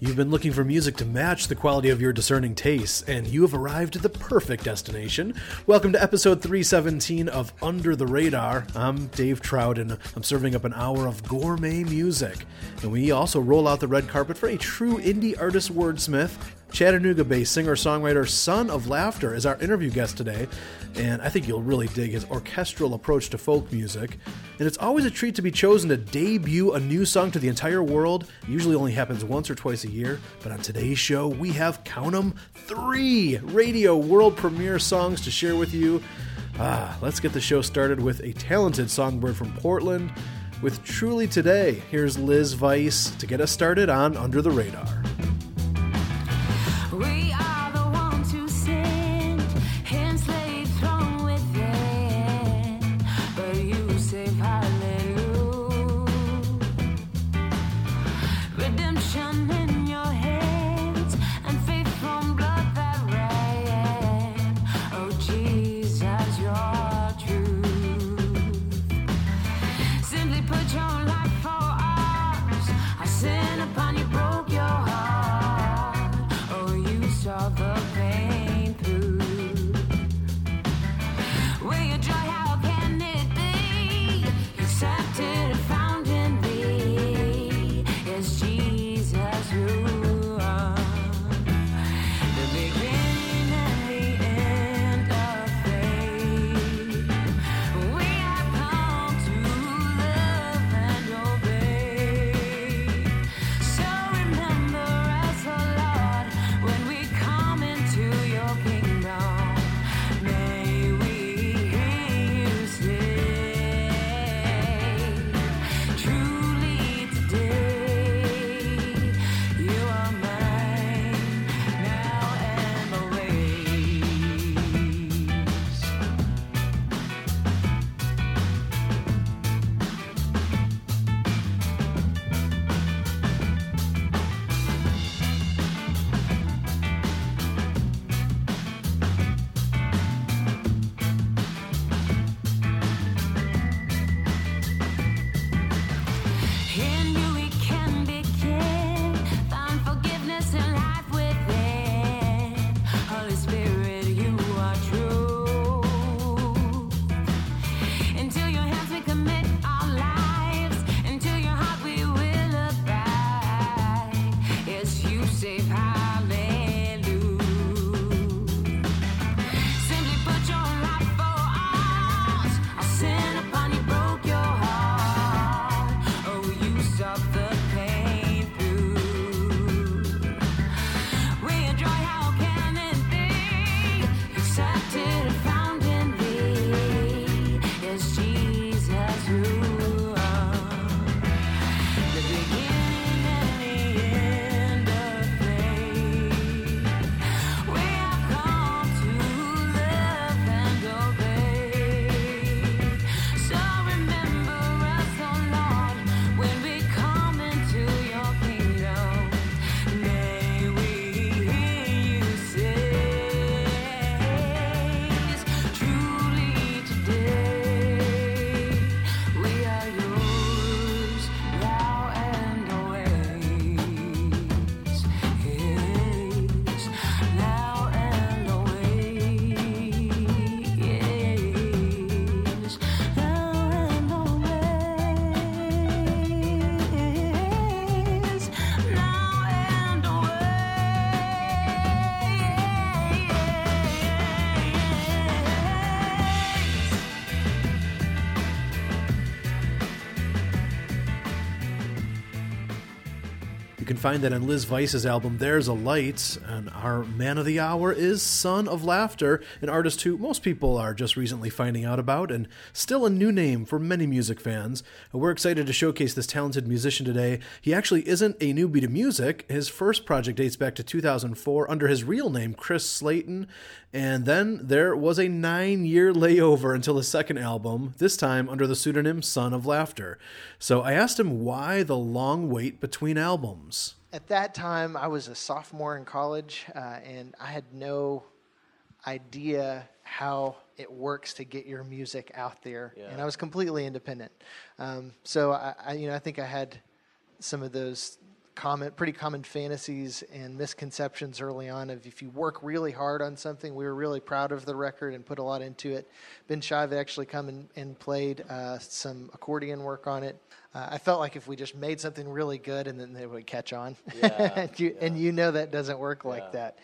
You've been looking for music to match the quality of your discerning tastes, and you have arrived at the perfect destination. Welcome to episode 317 of Under the Radar. I'm Dave Trout, and I'm serving up an hour of gourmet music. And we also roll out the red carpet for a true indie artist wordsmith. Chattanooga based singer songwriter Son of Laughter is our interview guest today, and I think you'll really dig his orchestral approach to folk music. And it's always a treat to be chosen to debut a new song to the entire world. It usually only happens once or twice a year, but on today's show, we have, count 'em, three radio world premiere songs to share with you. Ah, let's get the show started with a talented songbird from Portland. With Truly Today, here's Liz Vice to get us started on Under the Radar. Find that on Liz Vice's album There's a Light, and our man of the hour is Son of Laughter, an artist who most people are just recently finding out about, and still a new name for many music fans. We're excited to showcase this talented musician today. He actually isn't a newbie to music. His first project dates back to 2004 under his real name, Chris Slaten, and then there was a nine year layover until his second album, this time under the pseudonym Son of Laughter. So I asked him why the long wait between albums. At that time, I was a sophomore in college, uh, and I had no idea how it works to get your music out there, and I was completely independent. Um, so I, I, you know, I think I had some of those common, pretty common fantasies and misconceptions early on of if you work really hard on something. We were really proud of the record and put a lot into it. Ben Shive actually come and, and played uh, some accordion work on it. Uh, I felt like if we just made something really good and then they would catch on, Yeah, and, you, and you know that doesn't work like Yeah. that.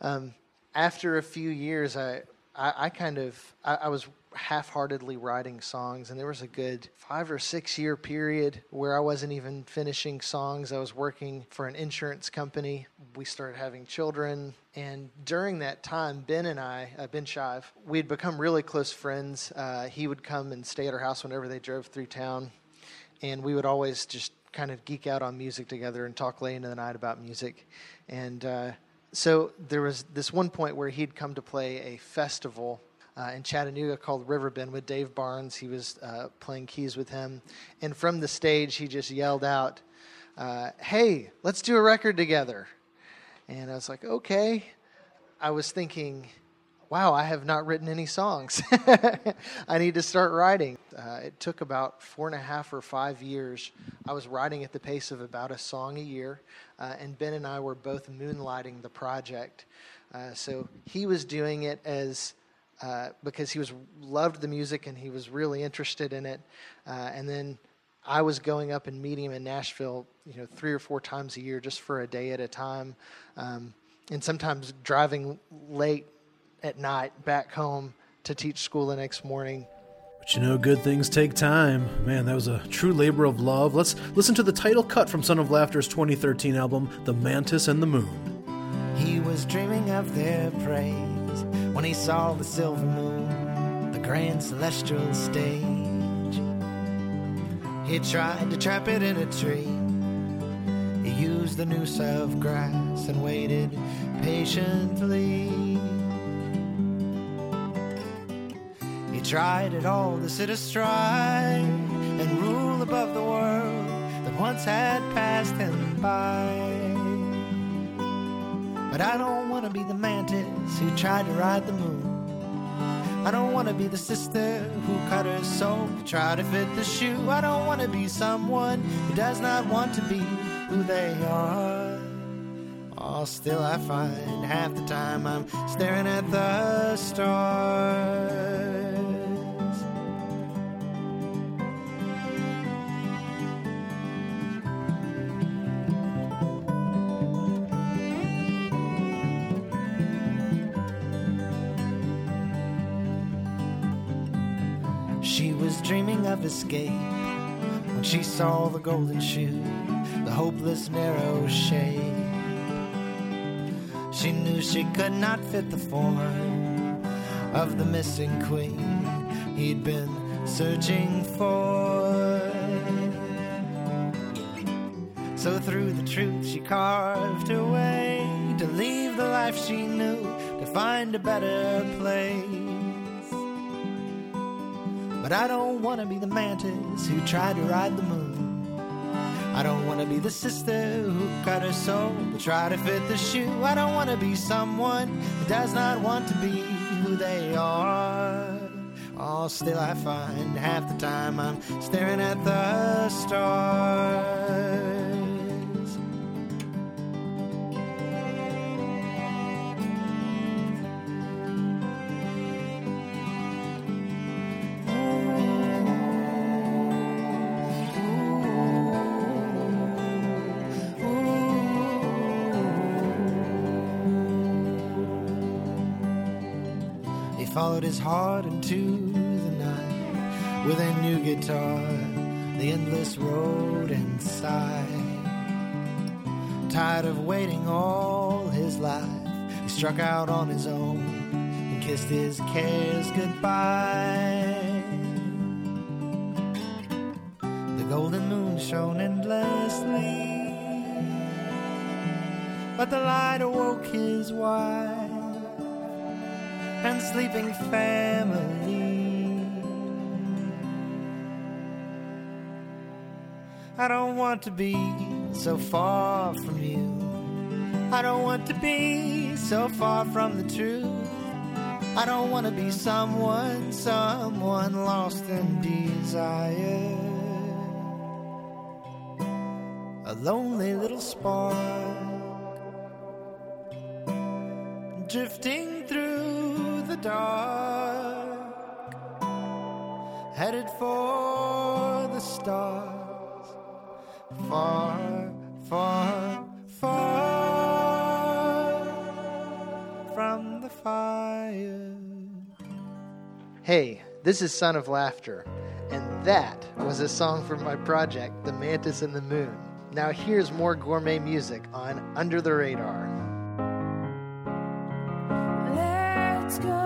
Um, after a few years, I, I, I kind of I, I was half-heartedly writing songs, and there was a good five or six year period where I wasn't even finishing songs. I was working for an insurance company. We started having children, and during that time, Ben and I, uh, Ben Shive, we had become really close friends. Uh, he would come and stay at our house whenever they drove through town, and we would always just kind of geek out on music together and talk late into the night about music. And uh, so there was this one point where he'd come to play a festival uh, in Chattanooga called Riverbend with Dave Barnes. He was uh, playing keys with him. And from the stage, he just yelled out, uh, Hey, let's do a record together. And I was like, Okay. I was thinking, wow, I have not written any songs. I need to start writing. Uh, it took about four and a half or five years. I was writing at the pace of about a song a year, uh, and Ben and I were both moonlighting the project. Uh, so he was doing it as uh, because he was loved the music and he was really interested in it, uh, and then. I was going up and meeting him in Nashville, you know, three or four times a year, just for a day at a time, um, and sometimes driving late at night back home to teach school the next morning. But you know, good things take time. Man, that was a true labor of love. Let's listen to the title cut from Son of Laughter's 2013 album, The Mantis and the Moon. He was dreaming of their praise when he saw the silver moon, the grand celestial stage. He tried to trap it in a tree. He used the noose of grass and waited patiently. Tried it all to sit astride and rule above the world that once had passed him by. But I don't want to be the mantis who tried to ride the moon. I don't want to be the sister who cut her soul to try to fit the shoe. I don't want to be someone who does not want to be who they are. Oh, still I find half the time I'm staring at the stars. Of escape when she saw the golden shoe, the hopeless narrow shape. She knew she could not fit the form of the missing queen he'd been searching for. So through the truth she carved her way to leave the life she knew to find a better place. But I don't want to be the mantis who tried to ride the moon. I don't want to be the sister who cut her soul to try to fit the shoe. I don't want to be someone who does not want to be who they are. Oh, still I find half the time I'm staring at the stars. His heart into the night with a new guitar, the endless road inside. Tired of waiting all his life, he struck out on his own and kissed his cares goodbye. The golden moon shone endlessly, but the light awoke his wife and sleeping family. I don't want to be so far from you. I don't want to be so far from the truth. I don't want to be someone, someone lost in desire. a lonely little spark drifting through the dark, headed for the stars, far, far, far from the fire. Hey, this is Son of Laughter, and that was a song from my project, The Mantis and the Moon. Now, here's more gourmet music on Under the Radar. Let's go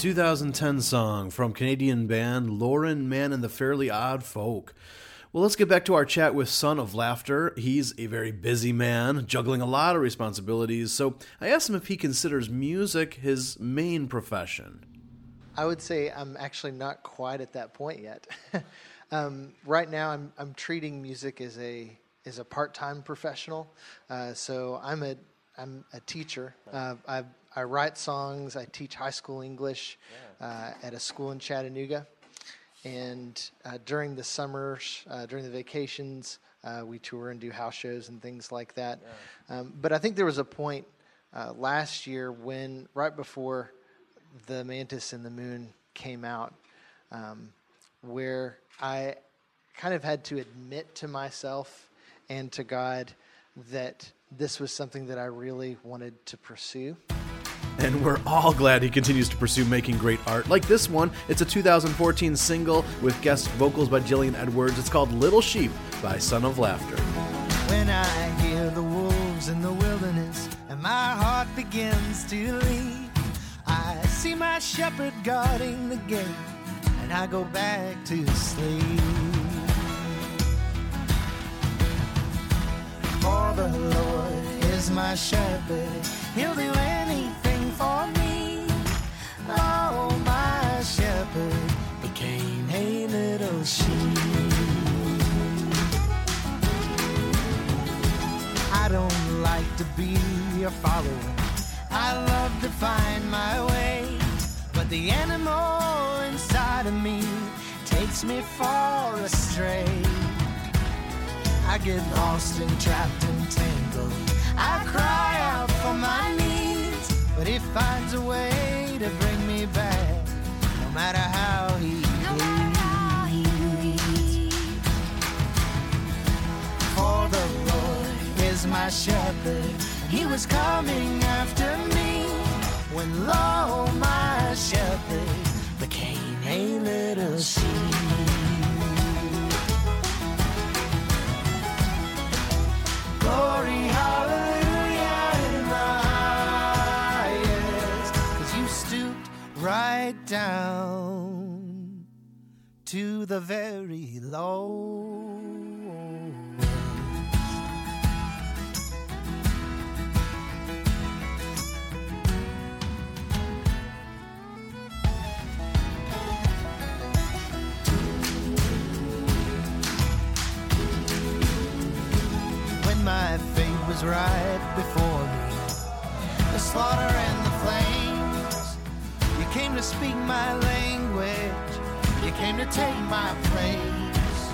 2010 song from Canadian band Lauren Mann and the Fairly Odd Folk. Well, let's get back to our chat with Son of Laughter. He's a very busy man, juggling a lot of responsibilities, so I asked him if he considers music his main profession. I would say I'm actually not quite at that point yet. um, right now, I'm, I'm treating music as a as a part time professional. Uh, so I'm a I'm a teacher. Uh, I I write songs. I teach high school English uh, at a school in Chattanooga. And uh, during the summers, uh, during the vacations, uh, we tour and do house shows and things like that. Um, but I think there was a point uh, last year when, right before the Mantis and the Moon came out, um, where I kind of had to admit to myself and to God that this was something that I really wanted to pursue. And we're all glad he continues to pursue making great art. Like this one, it's a 2014 single with guest vocals by Jillian Edwards. It's called Little Sheep by Son of Laughter. When I hear the wolves in the wilderness and my heart begins to leap, I see my shepherd guarding the gate and I go back to sleep. For the Lord is my shepherd, he'll do anything for me. Oh, my shepherd became a little sheep. I don't like to be a follower. I love to find my way. But the animal inside of me takes me far astray. I get lost and trapped and tangled. I cry out for my needs, but he finds a way to bring me back, no matter how he no leads. For the Lord is my shepherd, he was coming after me. When lo, my shepherd became a little sheep. Glory right down to the very low. When my fate was right before me, the slaughter and the came to speak my language, you came to take my place.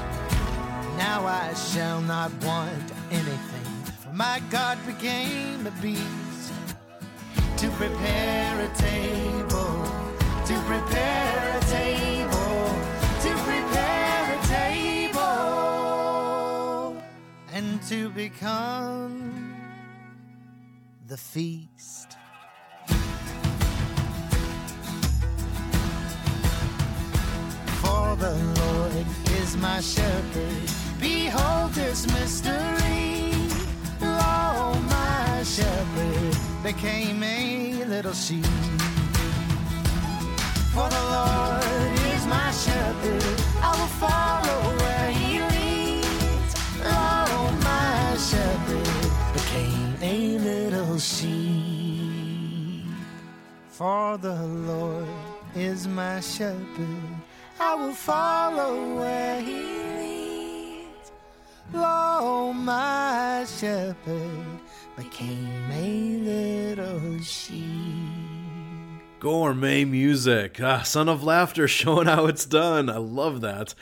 Now I shall not want anything, for my God became a beast to prepare a table, to prepare a table, to prepare a table, and to become the feast. My shepherd. Behold this mystery. Lo, my shepherd became a little sheep. For the Lord is my shepherd. I will follow where he leads. Lo, my shepherd became a little sheep. For the Lord is my shepherd. I will follow where he leads. Lo, my shepherd became a little sheep. Gourmet music. Ah, Son of Laughter showing how it's done. I love that.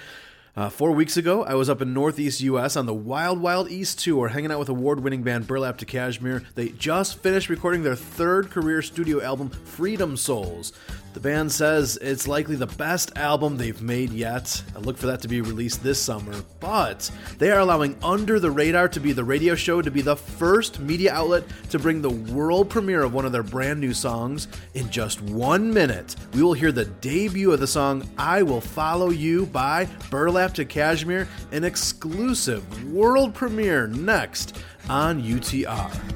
Uh, four weeks ago, I was up in Northeast US on the Wild Wild East tour, hanging out with award winning band Burlap to Cashmere. They just finished recording their third career studio album, Freedom Souls. The band says it's likely the best album they've made yet. I look for that to be released this summer, but they are allowing Under the Radar to be the radio show to be the first media outlet to bring the world premiere of one of their brand new songs. In just one minute, we will hear the debut of the song I Will Follow You by Burlap to Cashmere, an exclusive world premiere next on UTR.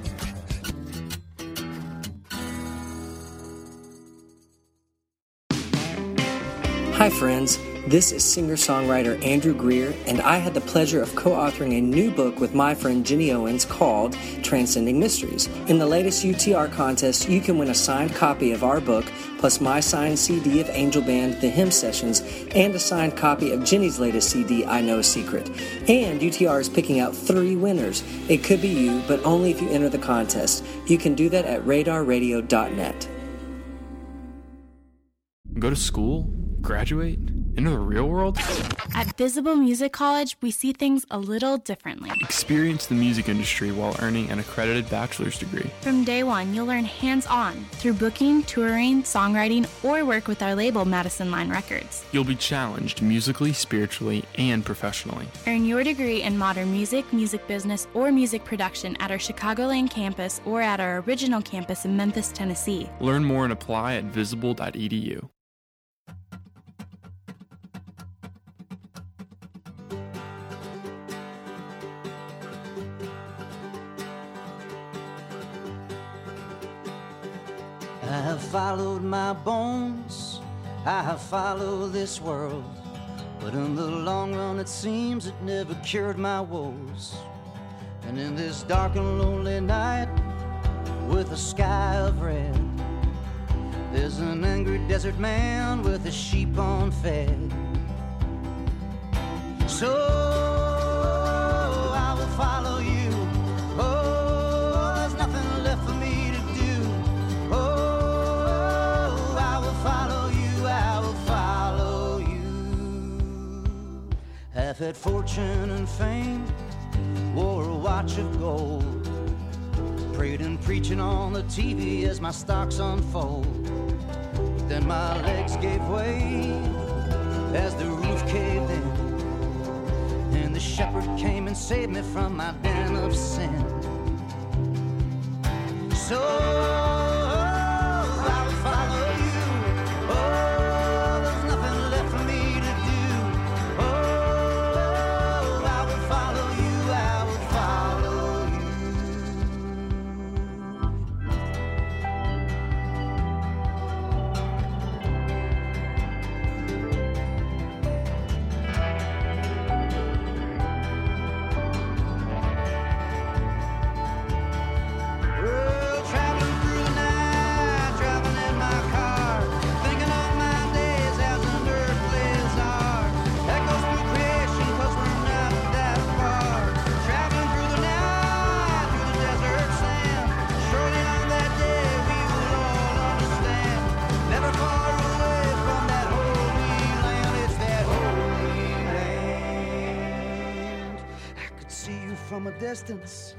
Hi, friends. This is singer songwriter Andrew Greer, and I had the pleasure of co authoring a new book with my friend Ginny Owens called Transcending Mysteries. In the latest UTR contest, you can win a signed copy of our book, plus my signed CD of Angel Band The Hymn Sessions, and a signed copy of Ginny's latest CD, I Know a Secret. And UTR is picking out three winners. It could be you, but only if you enter the contest. You can do that at radarradio.net. Go to school? Graduate? Into the real world? At Visible Music College, we see things a little differently. Experience the music industry while earning an accredited bachelor's degree. From day one, you'll learn hands on through booking, touring, songwriting, or work with our label, Madison Line Records. You'll be challenged musically, spiritually, and professionally. Earn your degree in modern music, music business, or music production at our Chicagoland campus or at our original campus in Memphis, Tennessee. Learn more and apply at visible.edu. I have followed my bones, I have followed this world. But in the long run, it seems it never cured my woes. And in this dark and lonely night, with a sky of red, there's an angry desert man with a sheep unfed. So Have had fortune and fame, wore a watch of gold. Prayed and preaching on the TV as my stocks unfold. Then my legs gave way as the roof caved in. And the shepherd came and saved me from my den of sin. So distance.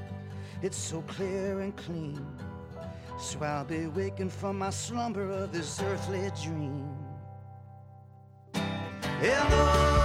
It's so clear and clean. So I'll be waking from my slumber of this earthly dream. And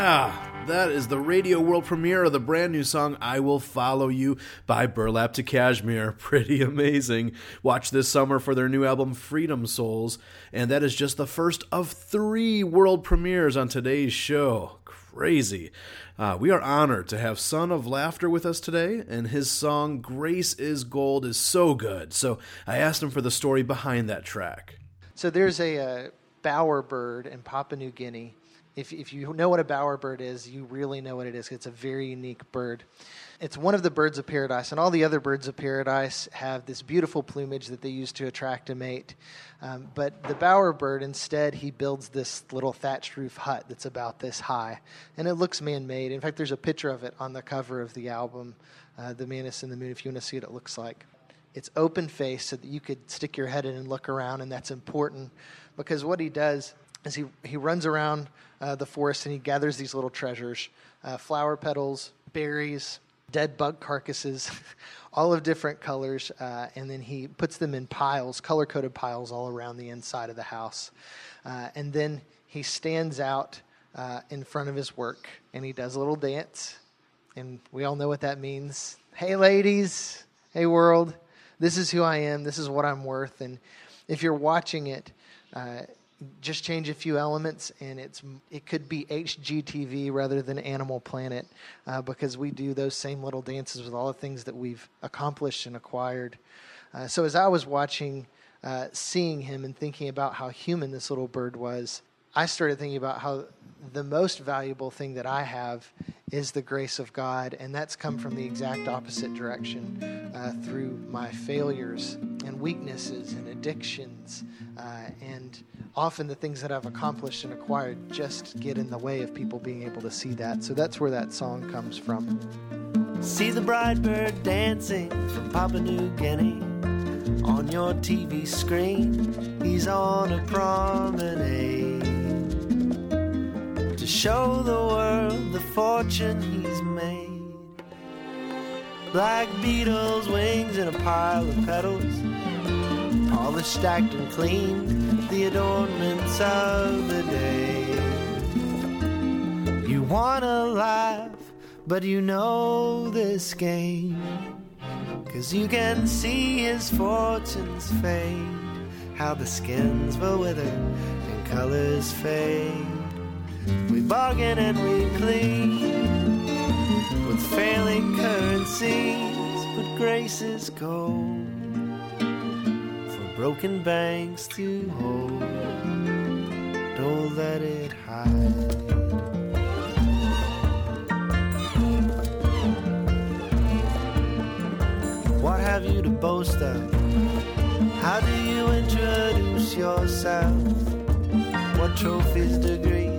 yeah. That is the radio world premiere of the brand new song I Will Follow You by Burlap to Cashmere. Pretty amazing. Watch this summer for their new album Freedom Souls, and that is just the first of three world premieres on today's show. Crazy. Uh, we are honored to have Son of Laughter with us today, and his song Grace is Gold is so good. So I asked him for the story behind that track. So there's a uh, bowerbird in Papua New Guinea. If, if you know what a bowerbird is, you really know what it is. It's a very unique bird. It's one of the birds of paradise, and all the other birds of paradise have this beautiful plumage that they use to attract a mate. Um, but the bowerbird, instead, he builds this little thatched roof hut that's about this high, and it looks man-made. In fact, there's a picture of it on the cover of the album, uh, "The Mantis and the Moon." If you want to see what it looks like it's open faced so that you could stick your head in and look around, and that's important because what he does is he, he runs around uh, the forest and he gathers these little treasures uh, flower petals, berries, dead bug carcasses, all of different colors, uh, and then he puts them in piles, color coded piles, all around the inside of the house. Uh, and then he stands out uh, in front of his work and he does a little dance. And we all know what that means. Hey, ladies. Hey, world. This is who I am. This is what I'm worth. And if you're watching it, uh, just change a few elements, and it's it could be HGTV rather than Animal Planet, uh, because we do those same little dances with all the things that we've accomplished and acquired. Uh, so as I was watching, uh, seeing him, and thinking about how human this little bird was, I started thinking about how the most valuable thing that I have is the grace of God, and that's come from the exact opposite direction uh, through my failures and weaknesses and addictions, uh, and often the things that I've accomplished and acquired just get in the way of people being able to see that. So that's where that song comes from. See the bride bird dancing from Papua New Guinea on your TV screen. He's on a promenade show the world the fortune he's made. Black beetles, wings, in a pile of petals, polished, stacked, and clean, the adornments of the day. You wanna laugh, but you know this game. Cause you can see his fortunes fade, how the skins will wither and colors fade. We bargain and we clean with failing currencies, but grace is gold for broken banks to hold. Don't let it hide. What have you to boast of? How do you introduce yourself? What trophies,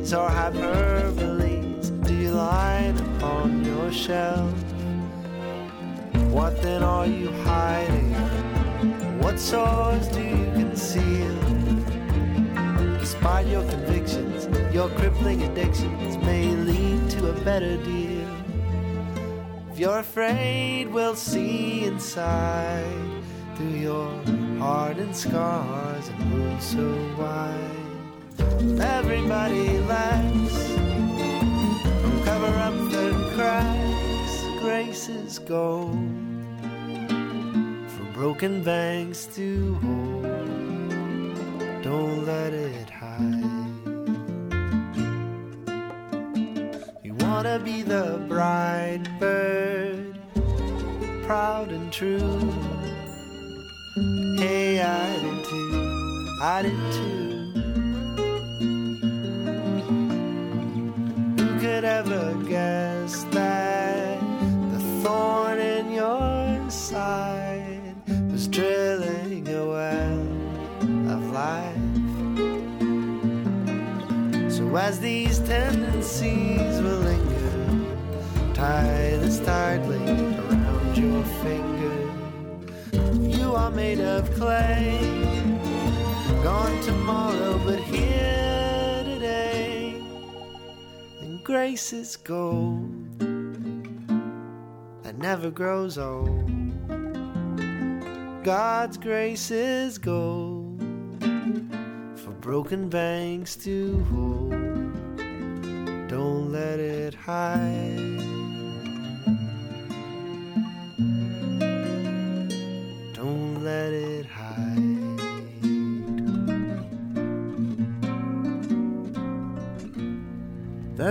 degrees, or hyperboles do you line upon your shelf? What then are you hiding? What sores do you conceal? Despite your convictions, your crippling addictions may lead to a better deal. If you're afraid, we'll see inside through your hardened scars and wounds so wide. Everybody laughs, cover up the cracks. Grace is gold for broken banks to hold. Don't let it hide. You wanna be the bright bird, proud and true. Hey, I did too. I did too. Tightly around your finger. You are made of clay, gone tomorrow, but here today. And grace is gold that never grows old. God's grace is gold for broken banks to hold. Don't let it hide.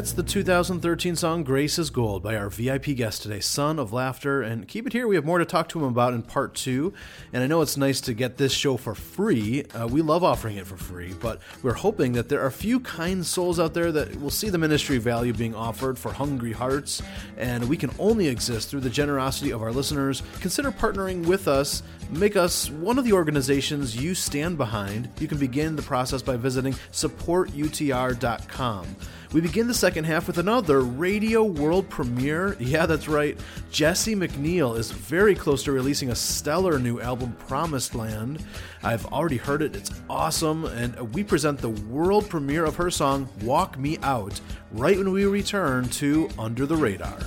That's the 2013 song Grace is Gold by our VIP guest today, Son of Laughter. And keep it here, we have more to talk to him about in part two. And I know it's nice to get this show for free. Uh, we love offering it for free, but we're hoping that there are a few kind souls out there that will see the ministry value being offered for hungry hearts. And we can only exist through the generosity of our listeners. Consider partnering with us, make us one of the organizations you stand behind. You can begin the process by visiting supportutr.com. We begin the second half with another radio world premiere. Yeah, that's right. Jesse McNeil is very close to releasing a stellar new album, Promised Land. I've already heard it, it's awesome, and we present the world premiere of her song, Walk Me Out, right when we return to Under the Radar.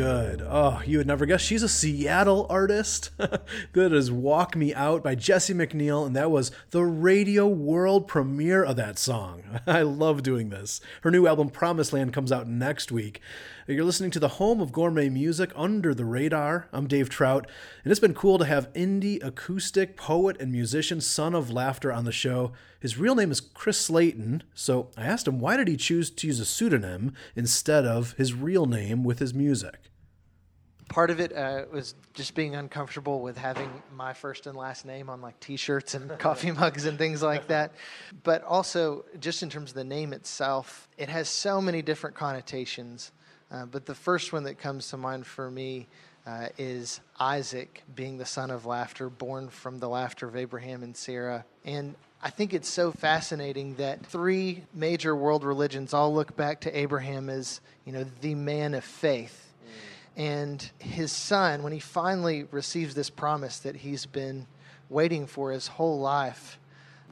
Good. Oh, you would never guess she's a Seattle artist. that is Walk Me Out by Jesse McNeil, and that was the radio world premiere of that song. I love doing this. Her new album Promised Land comes out next week. You're listening to the home of gourmet music under the radar. I'm Dave Trout, and it's been cool to have indie acoustic poet and musician Son of Laughter on the show. His real name is Chris Slaten, so I asked him why did he choose to use a pseudonym instead of his real name with his music. Part of it uh, was just being uncomfortable with having my first and last name on like T-shirts and coffee mugs and things like that. But also, just in terms of the name itself, it has so many different connotations. Uh, but the first one that comes to mind for me uh, is Isaac being the son of laughter, born from the laughter of Abraham and Sarah. And I think it's so fascinating that three major world religions all look back to Abraham as, you know, the man of faith. And his son, when he finally receives this promise that he's been waiting for his whole life,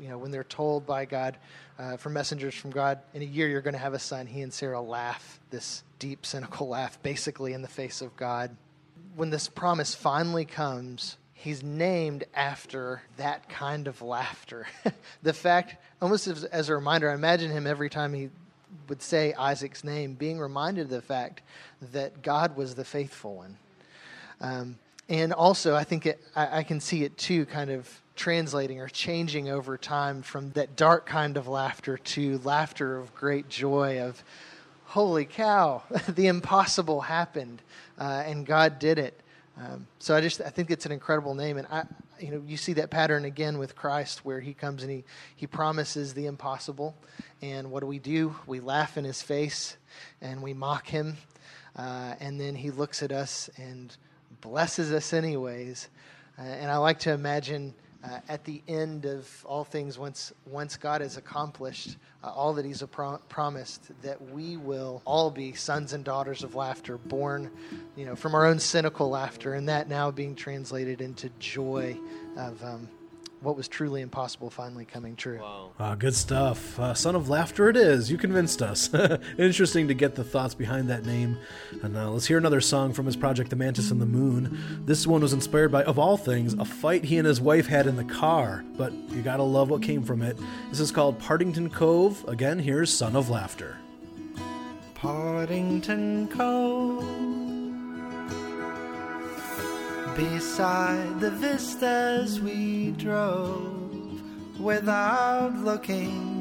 you know, when they're told by God, uh, from messengers from God, in a year you're going to have a son, he and Sarah laugh, this deep, cynical laugh, basically in the face of God. When this promise finally comes, he's named after that kind of laughter. the fact, almost as, as a reminder, I imagine him every time he would say Isaac's name, being reminded of the fact that God was the faithful one. Um, and also, I think it, I, I can see it too, kind of translating or changing over time from that dark kind of laughter to laughter of great joy of, holy cow, the impossible happened, uh, and God did it. Um, so I just I think it's an incredible name, and I you know you see that pattern again with Christ, where He comes and He He promises the impossible, and what do we do? We laugh in His face, and we mock Him, uh, and then He looks at us and blesses us anyways. Uh, and I like to imagine uh, at the end of all things, once once God has accomplished uh, all that He's pro- promised, that we will all be sons and daughters of laughter, born, you know, from our own cynical laughter, and that now being translated into joy of um, what was truly impossible finally coming true. Ah, good stuff. Uh, Son of Laughter it is. You convinced us. Interesting to get the thoughts behind that name. And now let's hear another song from his project, The Mantis and the Moon. This one was inspired by, of all things, a fight he and his wife had in the car. But you gotta love what came from it. This is called Partington Cove. Again, here's Son of Laughter. Partington Cove. Beside the vistas we drove without looking.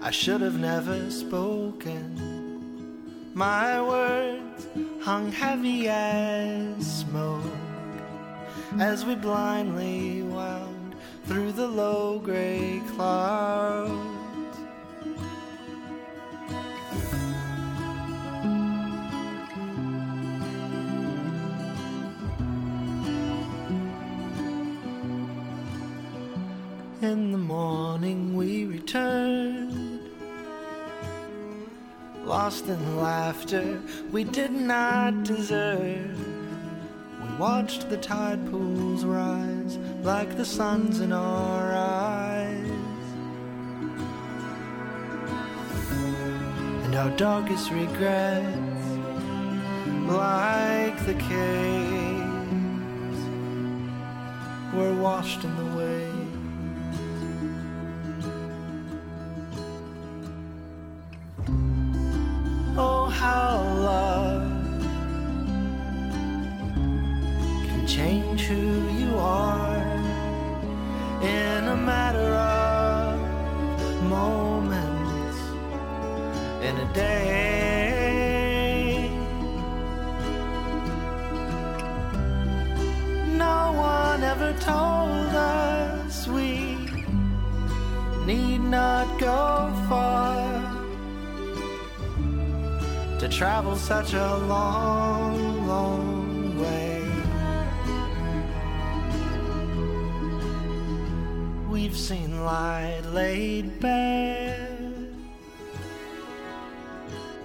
I should have never spoken. My words hung heavy as smoke as we blindly wound through the low gray clouds. In the morning we returned, lost in laughter we did not deserve. We watched the tide pools rise like the suns in our eyes. And our darkest regrets, like the caves, were washed in the Oh, how love can change who you are in a matter of moments in a day. To travel such a long, long way. We've seen light laid bare,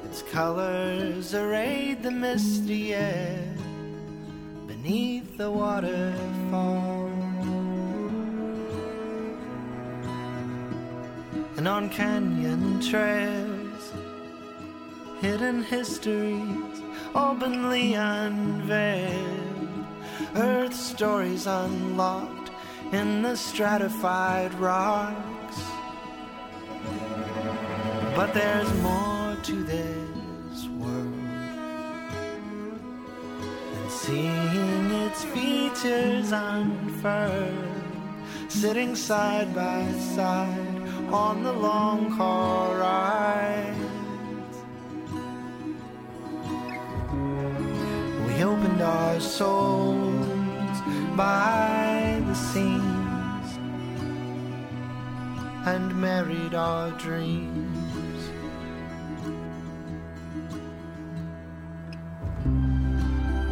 its colors arrayed the misty air beneath the waterfall. And on canyon trails. Hidden histories openly unveiled. Earth stories unlocked in the stratified rocks. But there's more to this world than seeing its features unfurled, sitting side by side on the long car rides. Opened our souls by the seams and married our dreams.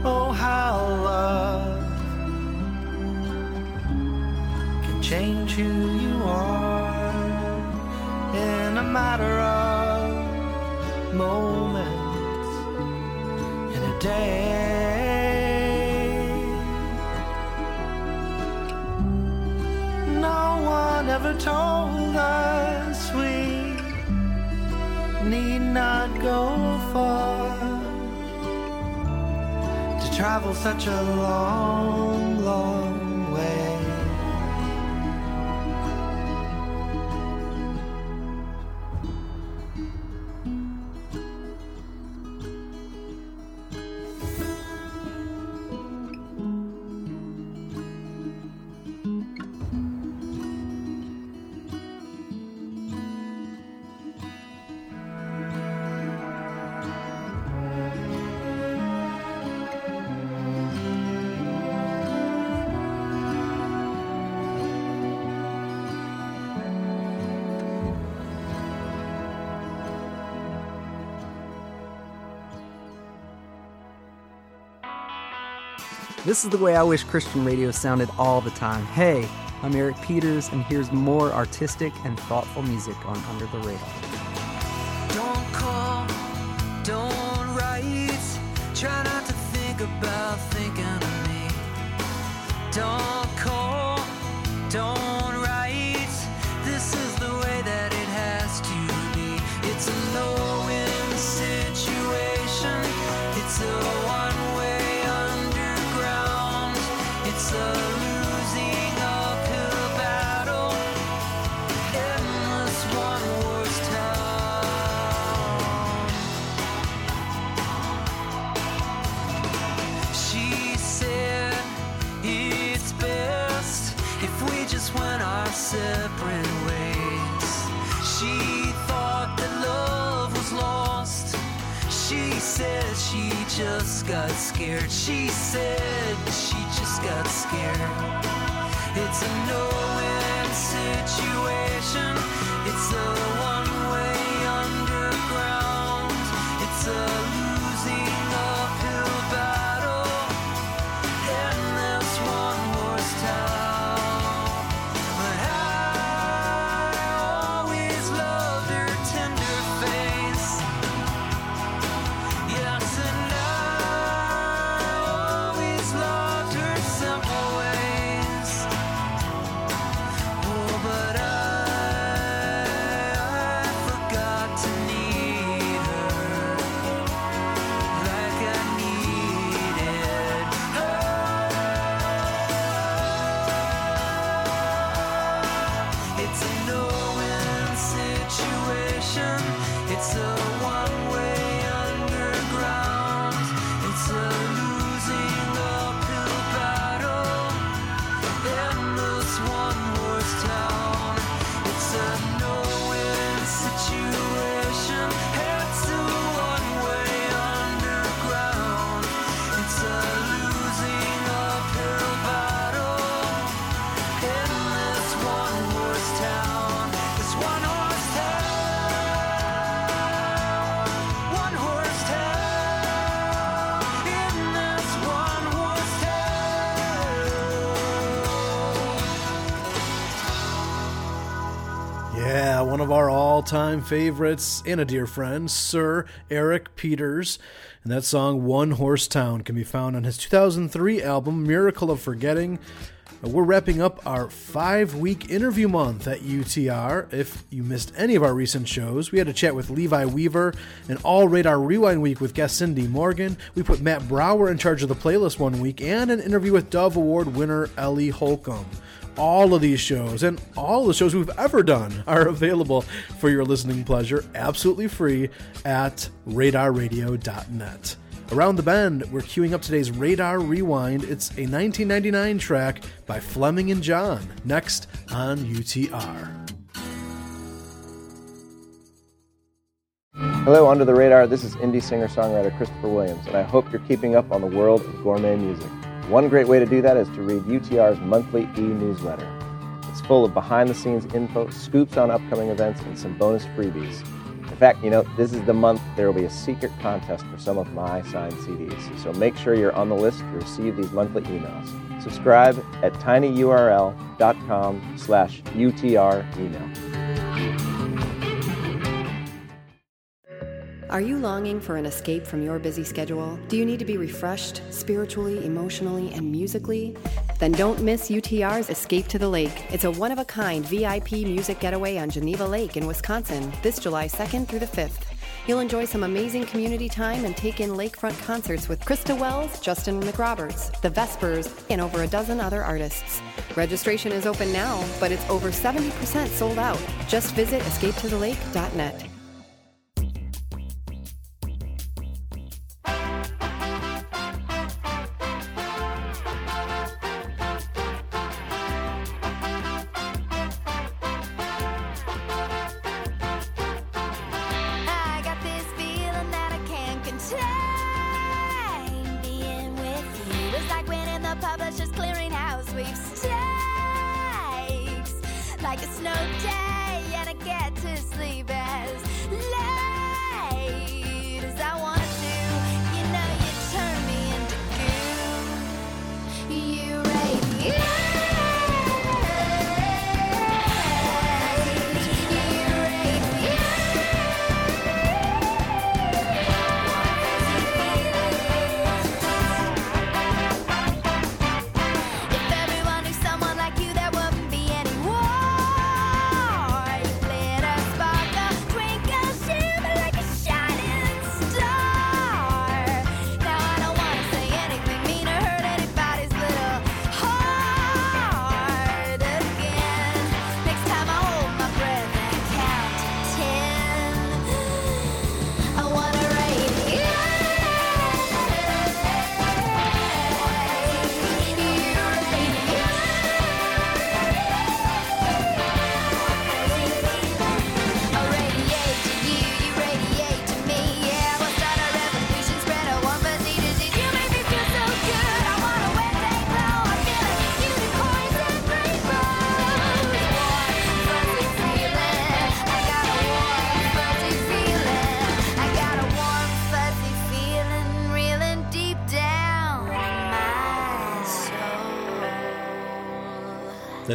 Oh, how love can change who you are in a matter of moments in a day. Told us we need not go far to travel such a long, long This is the way I wish Christian radio sounded all the time. Hey, I'm Eric Peters, and here's more artistic and thoughtful music on Under the Radar. Don't call, don't write. Try not to think about thinking of me. Don't call, don't got scared. She said she just got scared. It's a no-win situation. It's a one-way underground. It's a time favorites and a dear friend, Sir Eric Peters. And that song, One Horse Town, can be found on his 2003 album, Miracle of Forgetting. Uh, we're wrapping up our five week interview month at UTR. If you missed any of our recent shows, we had a chat with Levi Weaver, an all radar rewind week with guest Cindy Morgan. We put Matt Brouwer in charge of the playlist one week, and an interview with Dove Award winner Ellie Holcomb. All of these shows and all the shows we've ever done are available for your listening pleasure absolutely free at radarradio.net. Around the Bend, we're queuing up today's Radar Rewind. It's a 1999 track by Fleming and John, next on UTR. Hello, Under the Radar. This is indie singer songwriter Christopher Williams, and I hope you're keeping up on the world of gourmet music. One great way to do that is to read UTR's monthly e newsletter. It's full of behind the scenes info, scoops on upcoming events, and some bonus freebies. In fact, you know, this is the month there will be a secret contest for some of my signed CDs, so make sure you're on the list to receive these monthly emails. Subscribe at tinyurl.com slash UTR email. Are you longing for an escape from your busy schedule? Do you need to be refreshed spiritually, emotionally, and musically? Then don't miss UTR's Escape to the Lake. It's a one of a kind VIP music getaway on Geneva Lake in Wisconsin this July 2nd through the 5th. You'll enjoy some amazing community time and take in lakefront concerts with Krista Wells, Justin McRoberts, The Vespers, and over a dozen other artists. Registration is open now, but it's over 70% sold out. Just visit escapetothelake.net.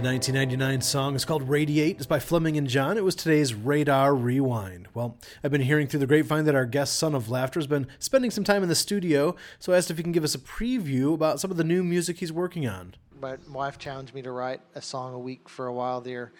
1999 song is called Radiate. It's by Fleming and John. It was today's Radar Rewind. Well, I've been hearing through the grapevine that our guest, Son of Laughter, has been spending some time in the studio, so I asked if he can give us a preview about some of the new music he's working on. my wife challenged me to write a song a week for a while there,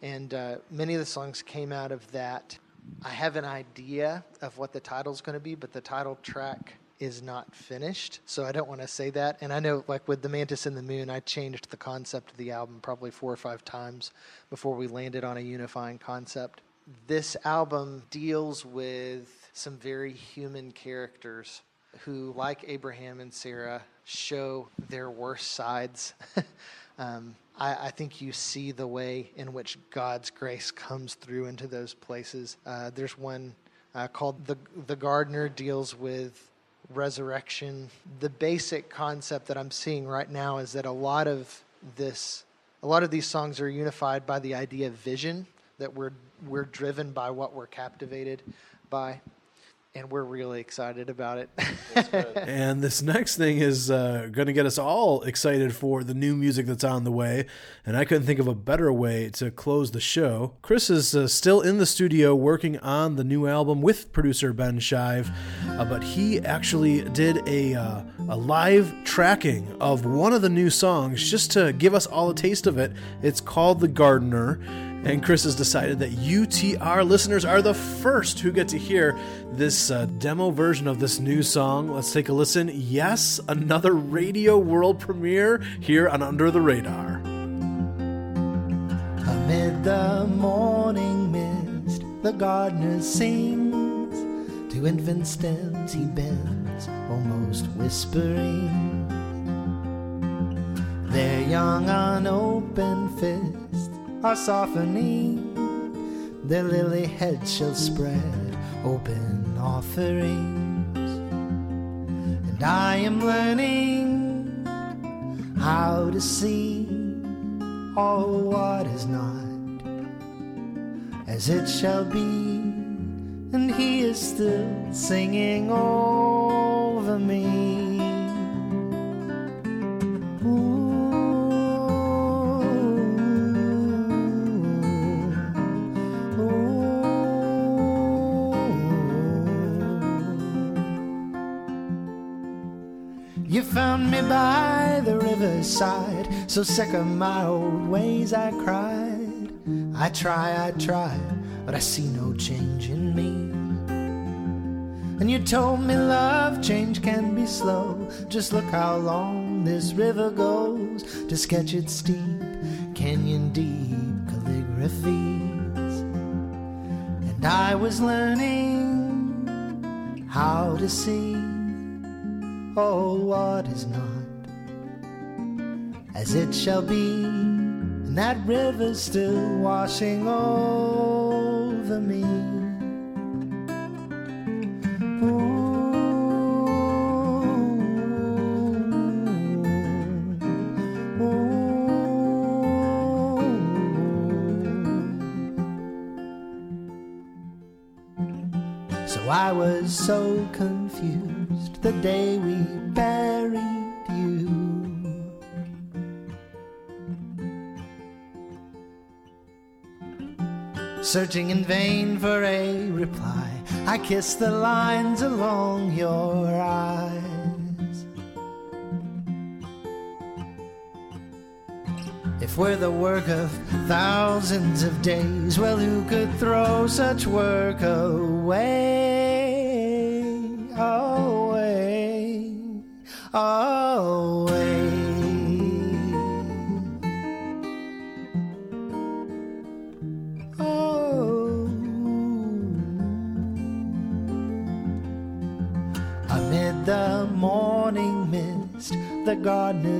and uh, many of the songs came out of that. I have an idea of what the title's going to be, but the title track is not finished, so I don't want to say that. And I know, like with The Mantis and the Moon, I changed the concept of the album probably four or five times before we landed on a unifying concept. This album deals with some very human characters who, like Abraham and Sarah, show their worst sides. um, I, I think you see the way in which God's grace comes through into those places. Uh, there's one uh, called the the Gardener deals with resurrection. The basic concept that I'm seeing right now is that a lot of this, a lot of these songs are unified by the idea of vision. That we're we're driven by what we're captivated by. And we're really excited about it. and this next thing is uh, going to get us all excited for the new music that's on the way. And I couldn't think of a better way to close the show. Chris is uh, still in the studio working on the new album with producer Ben Shive, uh, but he actually did a, uh, a live tracking of one of the new songs just to give us all a taste of it. It's called The Gardener. And Chris has decided that UTR listeners are the first who get to hear this uh, demo version of this new song. Let's take a listen. Yes, another radio world premiere here on Under the Radar. Amid the morning mist, the gardener sings. To infant stems he bends, almost whispering. Their young unopened fists are softening. Their lily head shall spread open offerings. And I am learning how to see all what is not as it shall be. And he is still singing over me. Riverside, so sick of my old ways I cried. I try, I try, but I see no change in me. And you told me love change can be slow. Just look how long this river goes to sketch its steep, canyon deep calligraphies. And I was learning how to see oh, what is not as it shall be. And that river's still washing over me. So I was so confused the day we Searching in vain for a reply, I kiss the lines along your eyes. If we're the work of thousands of days, well, who could throw such work away?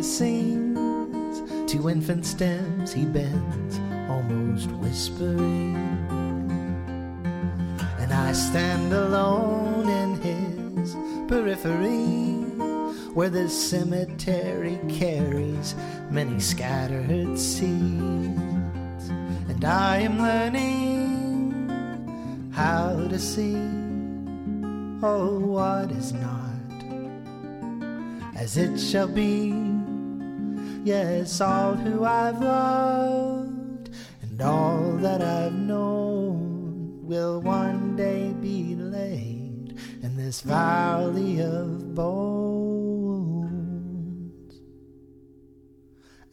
Gardener sings. To infant stems he bends, almost whispering. And I stand alone in his periphery, where the cemetery carries many scattered seeds. And I am learning how to see, oh, what is not as it shall be. Yes, all who I've loved and all that I've known will one day be laid in this valley of bones.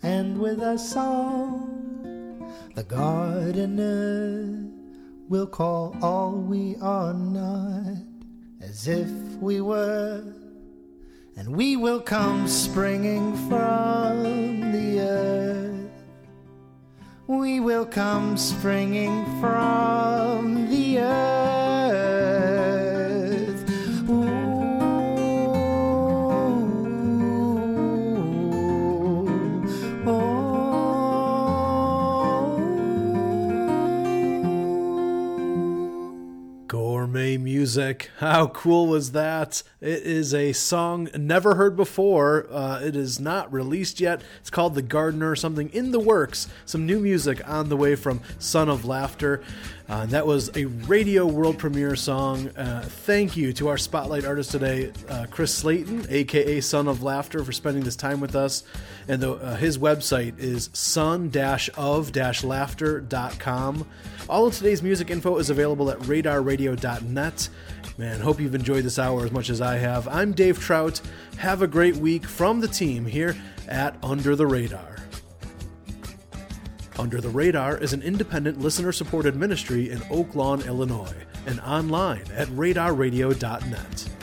And with a song, the gardener will call all we are not as if we were and we will come springing from the earth. We will come springing from music. How cool was that? It is a song never heard before. Uh, it is not released yet. It's called The Gardener, something in the works. Some new music on the way from Son of Laughter. Uh, that was a radio world premiere song. Uh, thank you to our spotlight artist today, uh, Chris Slaten, aka Son of Laughter, for spending this time with us. And the, uh, his website is son-of-laughter.com. All of today's music info is available at radarradio.net. Man, hope you've enjoyed this hour as much as I have. I'm Dave Trout. Have a great week from the team here at Under the Radar. Under the Radar is an independent listener supported ministry in Oak Lawn, Illinois, and online at radarradio.net.